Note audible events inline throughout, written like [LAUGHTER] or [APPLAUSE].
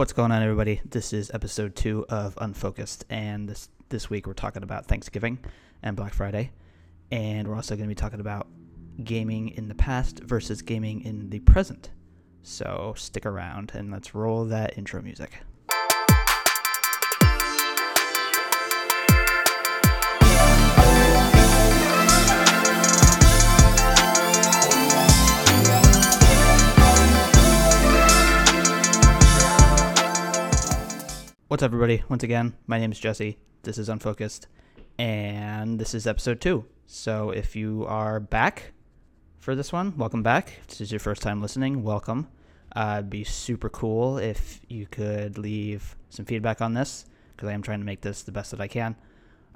What's going on, everybody? This is episode two of Unfocused, and this this week we're talking about Thanksgiving and Black Friday, and we're also going to be talking about gaming in the past versus gaming in the present. So stick around and let's roll that intro music. What's up, everybody? Once again, my name is Jesse. This is Unfocused, and this is episode two. So if you are back for this one, welcome back. If this is your first time listening, welcome. Uh, it'd be super cool if you could leave some feedback on this because I am trying to make this the best that I can.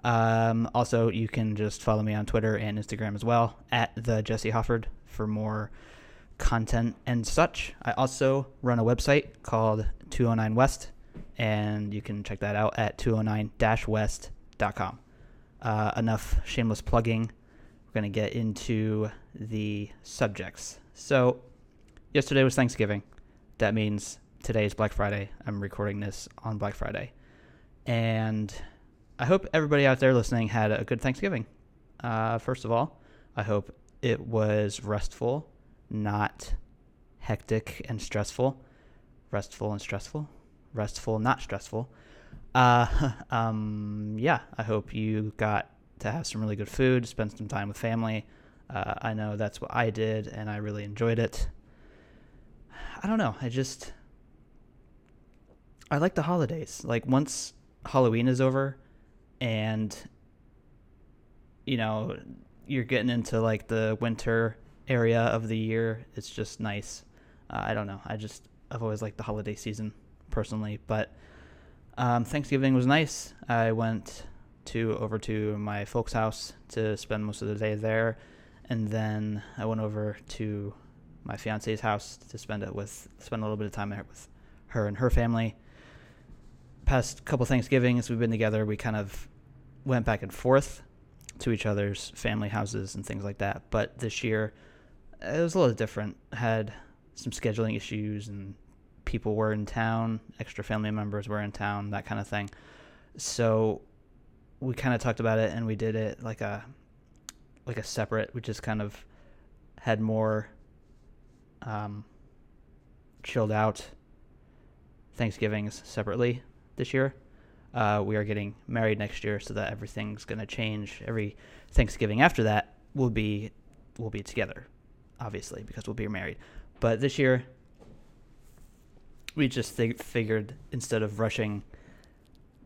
Um, also, you can just follow me on Twitter and Instagram as well at the Jesse Hofford for more content and such. I also run a website called 209 West and you can check that out at 209-west.com. Uh, enough shameless plugging. We're going to get into the subjects. So, yesterday was Thanksgiving. That means today is Black Friday. I'm recording this on Black Friday. And I hope everybody out there listening had a good Thanksgiving. Uh, first of all, I hope it was restful, not hectic and stressful. Restful and stressful restful, not stressful. Uh, [LAUGHS] um, yeah, I hope you got to have some really good food, spend some time with family. Uh, I know that's what I did, and I really enjoyed it. I don't know. I just I like the holidays. Like once Halloween is over, and you know you're getting into like the winter area of the year, it's just nice. Uh, I don't know. I just I've always liked the holiday season personally, but um, Thanksgiving was nice. I went to over to my folks' house to spend most of the day there, and then I went over to my fiance's house to spend it with spend a little bit of time with her and her family. Past couple Thanksgivings we've been together, we kind of went back and forth to each other's family houses and things like that. But this year it was a little different. Had some scheduling issues and people were in town, extra family members were in town, that kind of thing. So we kind of talked about it and we did it like a like a separate. We just kind of had more um, chilled out Thanksgivings separately this year. Uh, we are getting married next year, so that everything's going to change. Every Thanksgiving after that will be will be together, obviously, because we'll be married. But this year, we just th- figured instead of rushing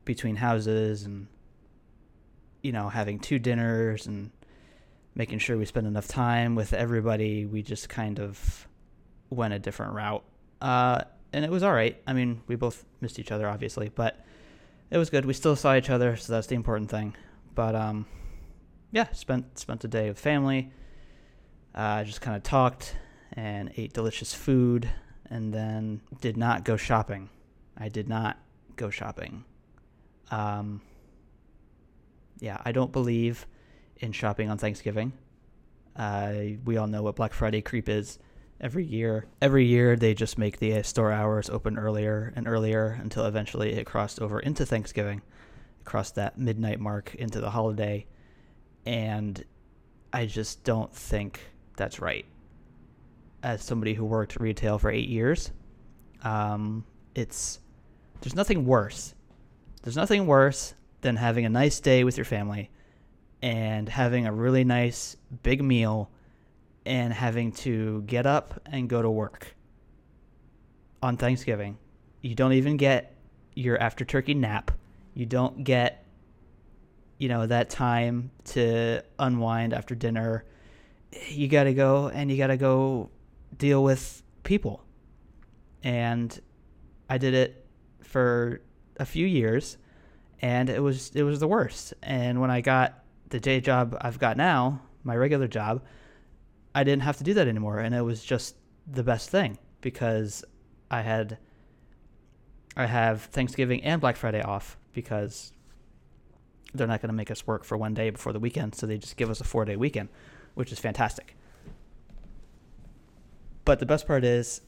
between houses and you know having two dinners and making sure we spend enough time with everybody we just kind of went a different route. Uh, and it was all right i mean we both missed each other obviously but it was good. We still saw each other so that's the important thing. But um, yeah spent spent a day with family. Uh, just kind of talked and ate delicious food and then did not go shopping. I did not go shopping. Um, yeah, I don't believe in shopping on Thanksgiving. Uh, we all know what Black Friday creep is every year. Every year they just make the store hours open earlier and earlier until eventually it crossed over into Thanksgiving, crossed that midnight mark into the holiday. And I just don't think that's right as somebody who worked retail for eight years, um, it's there's nothing worse. There's nothing worse than having a nice day with your family and having a really nice big meal and having to get up and go to work on Thanksgiving. You don't even get your after turkey nap. You don't get you know that time to unwind after dinner. You got to go and you got to go deal with people. And I did it for a few years and it was it was the worst. And when I got the day job I've got now, my regular job, I didn't have to do that anymore and it was just the best thing because I had I have Thanksgiving and Black Friday off because they're not going to make us work for one day before the weekend, so they just give us a 4-day weekend, which is fantastic. But the best part is,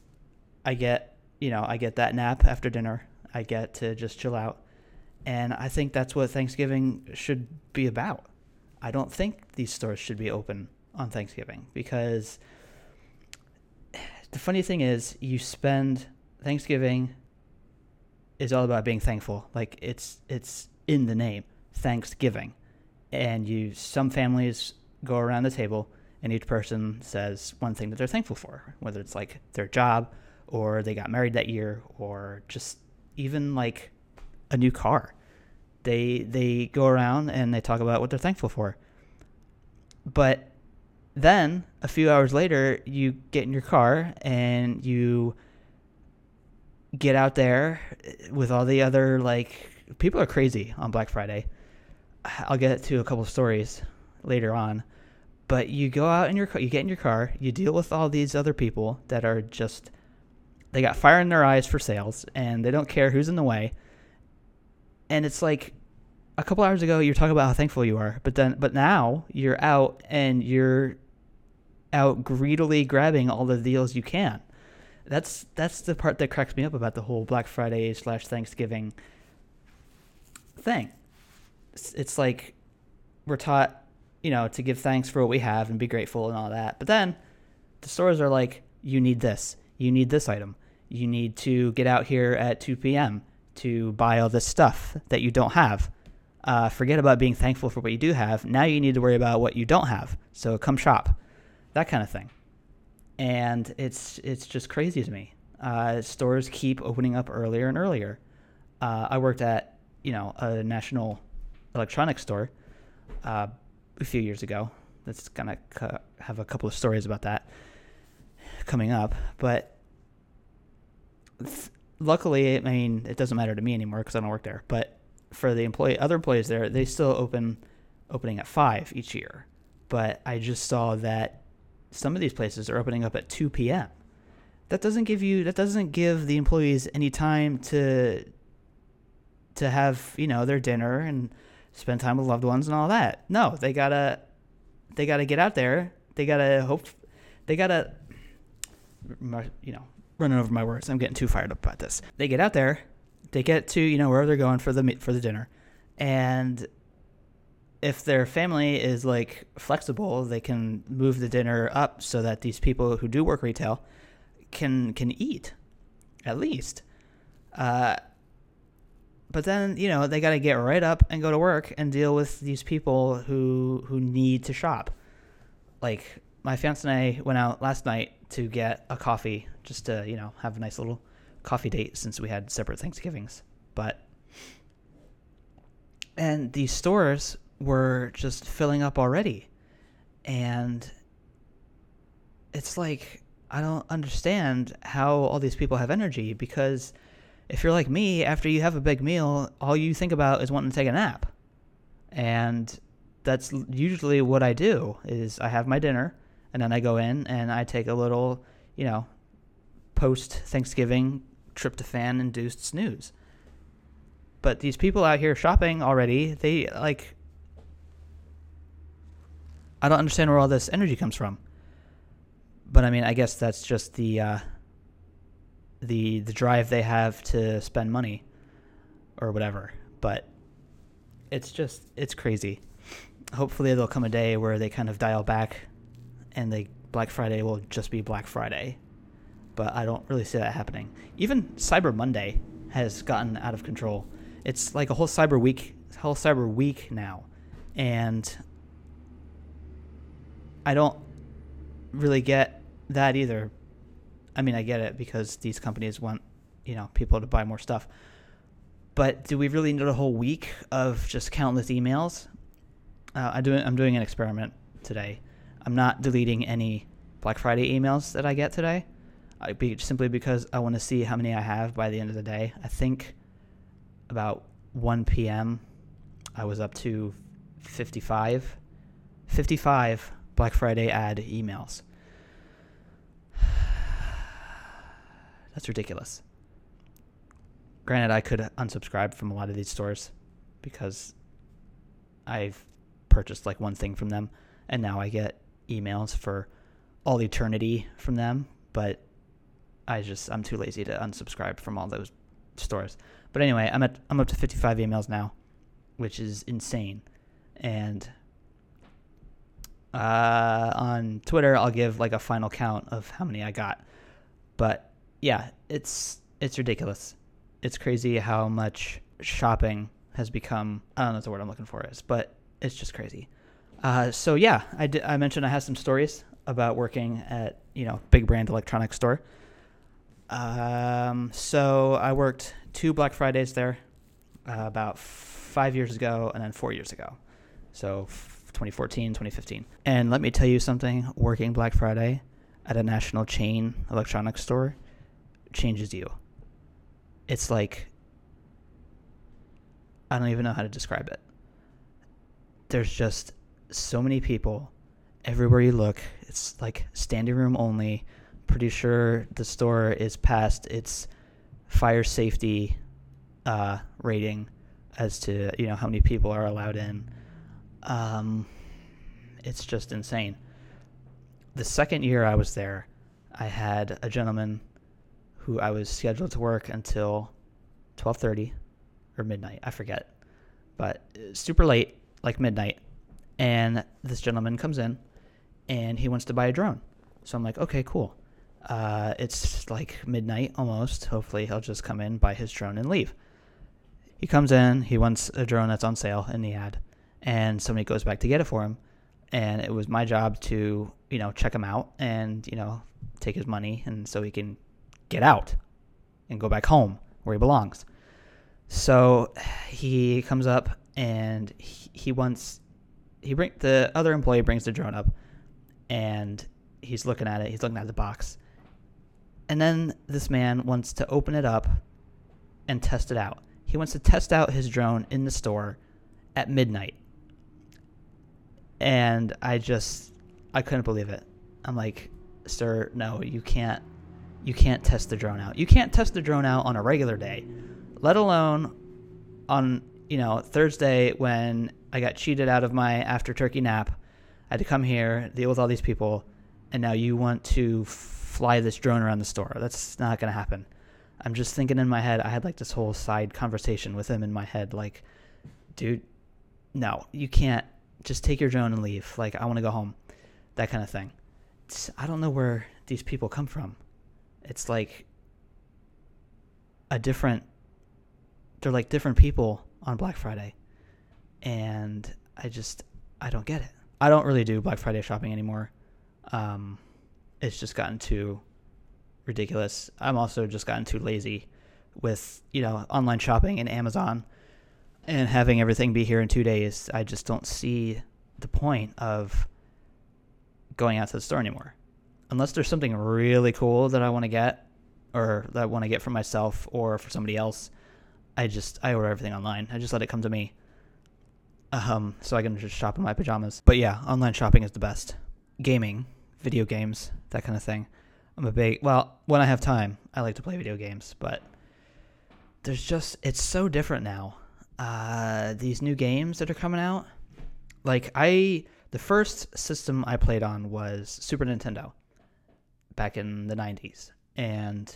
I get you know, I get that nap after dinner. I get to just chill out. And I think that's what Thanksgiving should be about. I don't think these stores should be open on Thanksgiving because the funny thing is, you spend Thanksgiving is all about being thankful. Like it's it's in the name, Thanksgiving. And you some families go around the table and each person says one thing that they're thankful for, whether it's like their job or they got married that year or just even like a new car. They they go around and they talk about what they're thankful for. But then a few hours later, you get in your car and you get out there with all the other like people are crazy on Black Friday. I'll get to a couple of stories later on, but you go out in your car, you get in your car, you deal with all these other people that are just they got fire in their eyes for sales and they don't care who's in the way. And it's like a couple hours ago you're talking about how thankful you are, but then but now you're out and you're out greedily grabbing all the deals you can. That's that's the part that cracks me up about the whole Black Friday slash Thanksgiving thing. It's, it's like we're taught, you know, to give thanks for what we have and be grateful and all that. But then the stores are like, you need this, you need this item, you need to get out here at 2 p.m. to buy all this stuff that you don't have. Uh, forget about being thankful for what you do have. Now you need to worry about what you don't have. So come shop, that kind of thing. And it's it's just crazy to me. Uh, stores keep opening up earlier and earlier. Uh, I worked at you know a national electronics store uh, a few years ago. That's gonna have a couple of stories about that coming up, but luckily, I mean, it doesn't matter to me anymore because I don't work there. But for the employee, other employees there, they still open opening at five each year. But I just saw that some of these places are opening up at two p.m. That doesn't give you that doesn't give the employees any time to to have you know their dinner and spend time with loved ones and all that. No, they gotta they gotta get out there. They gotta hope. They gotta you know running over my words. I'm getting too fired up about this. They get out there, they get to you know wherever they're going for the for the dinner, and if their family is like flexible, they can move the dinner up so that these people who do work retail can can eat, at least. Uh, but then you know they got to get right up and go to work and deal with these people who who need to shop. Like my fiance and I went out last night to get a coffee just to you know have a nice little coffee date since we had separate Thanksgivings. But and these stores were just filling up already, and it's like I don't understand how all these people have energy because if you're like me, after you have a big meal, all you think about is wanting to take a nap. And that's usually what I do is I have my dinner and then I go in and I take a little, you know, post Thanksgiving tryptophan induced snooze. But these people out here shopping already, they like I don't understand where all this energy comes from. But I mean, I guess that's just the uh, the the drive they have to spend money or whatever. But it's just it's crazy. Hopefully there'll come a day where they kind of dial back and the Black Friday will just be Black Friday. But I don't really see that happening. Even Cyber Monday has gotten out of control. It's like a whole Cyber Week, whole Cyber Week now, and I don't really get that either. I mean, I get it because these companies want, you know, people to buy more stuff. But do we really need a whole week of just countless emails? Uh, I do, I'm doing an experiment today I'm not deleting any Black Friday emails that I get today, I be, simply because I want to see how many I have by the end of the day. I think about 1 p.m. I was up to 55, 55 Black Friday ad emails. That's ridiculous. Granted, I could unsubscribe from a lot of these stores because I've purchased like one thing from them and now I get emails for all eternity from them, but I just I'm too lazy to unsubscribe from all those stores. But anyway, I'm at I'm up to 55 emails now, which is insane. And uh, on Twitter, I'll give like a final count of how many I got. But yeah, it's it's ridiculous. It's crazy how much shopping has become. I don't know what the word I'm looking for is, but it's just crazy. Uh, so yeah, I, I mentioned I have some stories about working at you know big brand electronics store. Um, so I worked two Black Fridays there uh, about five years ago and then four years ago. So 2014, 2015. And let me tell you something working Black Friday at a national chain electronics store changes you. It's like, I don't even know how to describe it. There's just so many people everywhere you look. It's like standing room only. Pretty sure the store is past its fire safety uh, rating as to you know how many people are allowed in. Um, it's just insane. The second year I was there, I had a gentleman who I was scheduled to work until 12:30 or midnight, I forget. But uh, super late, like midnight. And this gentleman comes in and he wants to buy a drone. So I'm like, "Okay, cool." Uh, it's like midnight almost. Hopefully, he'll just come in, buy his drone, and leave. He comes in, he wants a drone that's on sale in the ad and somebody goes back to get it for him and it was my job to you know check him out and you know take his money and so he can get out and go back home where he belongs. So he comes up and he, he wants he bring the other employee brings the drone up and he's looking at it he's looking at the box. And then this man wants to open it up and test it out. He wants to test out his drone in the store at midnight. And I just I couldn't believe it. I'm like, sir, no, you can't you can't test the drone out. You can't test the drone out on a regular day, let alone on you know Thursday when I got cheated out of my after turkey nap. I had to come here, deal with all these people, and now you want to fly this drone around the store. That's not gonna happen. I'm just thinking in my head. I had like this whole side conversation with him in my head, like, dude, no, you can't just take your drone and leave. Like, I want to go home. That kind of thing. It's, I don't know where these people come from. It's like a different, they're like different people on Black Friday. And I just, I don't get it. I don't really do Black Friday shopping anymore. Um, it's just gotten too ridiculous. I'm also just gotten too lazy with, you know, online shopping and Amazon and having everything be here in two days, I just don't see the point of going out to the store anymore. Unless there's something really cool that I want to get or that I want to get for myself or for somebody else, I just I order everything online. I just let it come to me. Um, so I can just shop in my pajamas. But yeah, online shopping is the best. Gaming, video games, that kind of thing. I'm a big well, when I have time, I like to play video games, but there's just it's so different now uh, these new games that are coming out. Like I, the first system I played on was Super Nintendo, back in the '90s, and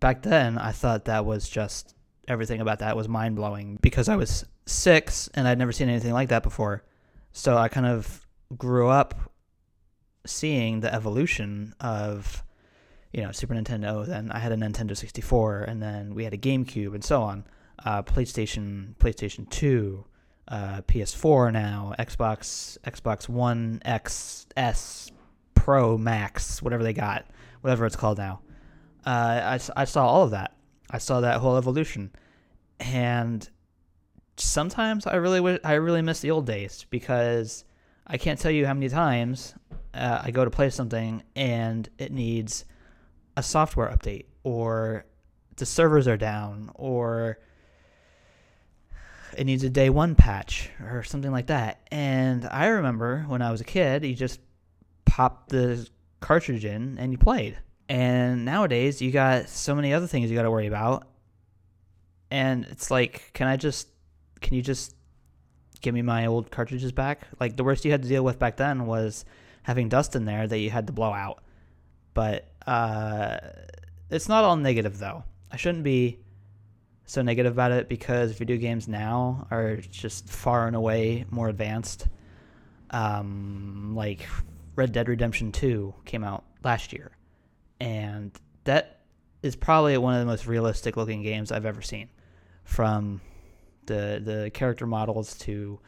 back then I thought that was just everything about that was mind blowing because I was six and I'd never seen anything like that before. So I kind of grew up seeing the evolution of you know Super Nintendo. Then I had a Nintendo 64, and then we had a GameCube, and so on uh, PlayStation, PlayStation Two, uh, PS4 now, Xbox, Xbox One X, S, Pro, Max, whatever they got, whatever it's called now. Uh, I, I saw all of that. I saw that whole evolution, and sometimes I really w- I really miss the old days because I can't tell you how many times uh, I go to play something and it needs a software update or the servers are down or it needs a day one patch or something like that. And I remember when I was a kid, you just popped the cartridge in and you played. And nowadays, you got so many other things you got to worry about. And it's like, can I just, can you just give me my old cartridges back? Like the worst you had to deal with back then was having dust in there that you had to blow out. But uh, it's not all negative though. I shouldn't be so negative about it because video games now are just far and away more advanced. Um, like Red Dead Redemption 2 came out last year, and that is probably one of the most realistic looking games I've ever seen. From the the character models to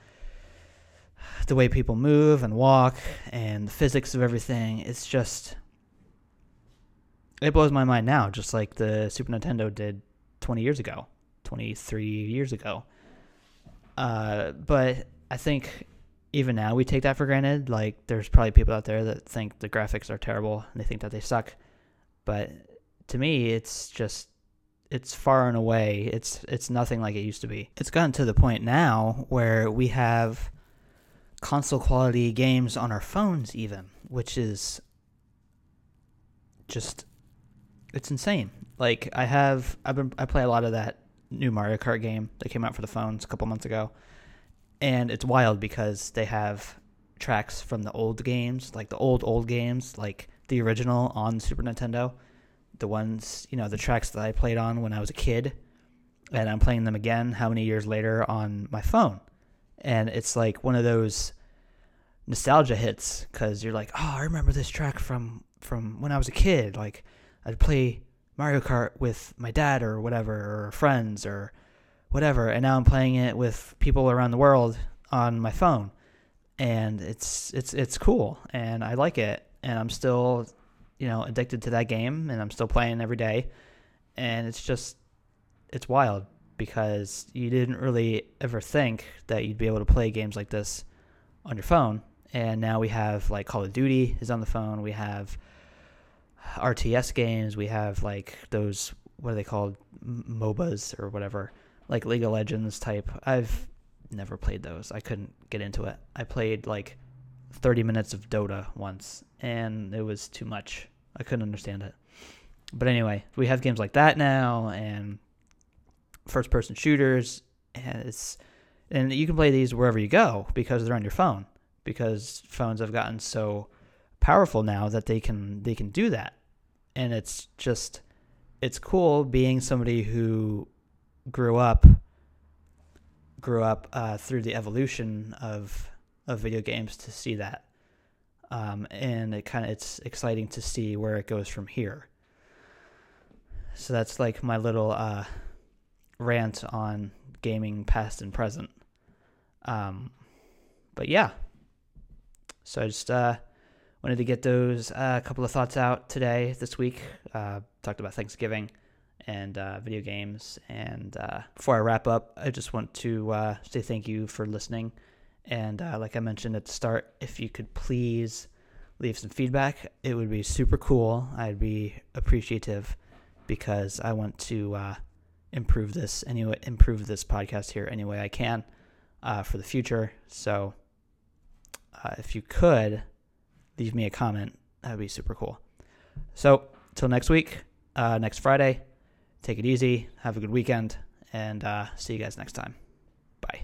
the way people move and walk and the physics of everything, it's just it blows my mind now, just like the Super Nintendo did 20 years ago, 23 years ago. Uh, but I think even now we take that for granted. Like, there's probably people out there that think the graphics are terrible and they think that they suck. But to me, it's just it's far and away it's it's nothing like it used to be. It's gotten to the point now where we have console quality games on our phones even, which is just it's insane. Like I have I've been I play a lot of that new Mario Kart game that came out for the phones a couple months ago. And it's wild because they have tracks from the old games, like the old old games, like the original on Super Nintendo, the ones, you know, the tracks that I played on when I was a kid, and I'm playing them again how many years later on my phone. And it's like one of those nostalgia hits cuz you're like, "Oh, I remember this track from from when I was a kid." Like I'd play Mario Kart with my dad or whatever, or friends or whatever, and now I'm playing it with people around the world on my phone, and it's it's it's cool, and I like it, and I'm still, you know, addicted to that game, and I'm still playing every day, and it's just it's wild because you didn't really ever think that you'd be able to play games like this on your phone, and now we have like Call of Duty is on the phone, we have RTS games. We have like those what are they called? MOBAs or whatever, like League of Legends type. I've never played those. I couldn't get into it. I played like 30 minutes of Dota once, and it was too much. I couldn't understand it. But anyway, we have games like that now, and first-person shooters, and it's and you can play these wherever you go because they're on your phone. Because phones have gotten so powerful now that they can they can do that and it's just it's cool being somebody who grew up grew up uh, through the evolution of of video games to see that. Um, and it kind of it's exciting to see where it goes from here. So that's like my little uh, rant on gaming past and present. Um, but yeah. So I just uh, wanted to get those uh, couple of thoughts out today, this week. Uh, talked about Thanksgiving and uh, video games. And uh, before I wrap up, I just want to uh, say thank you for listening. And uh, like I mentioned at the start, if you could please leave some feedback, it would be super cool. I'd be appreciative because I want to improve this anyway, improve this podcast here any way I can for the future. So if you could leave me a comment. That would be super cool. So, till next week, uh, next Friday, take it easy, have a good weekend, and uh, see you guys next time. Bye.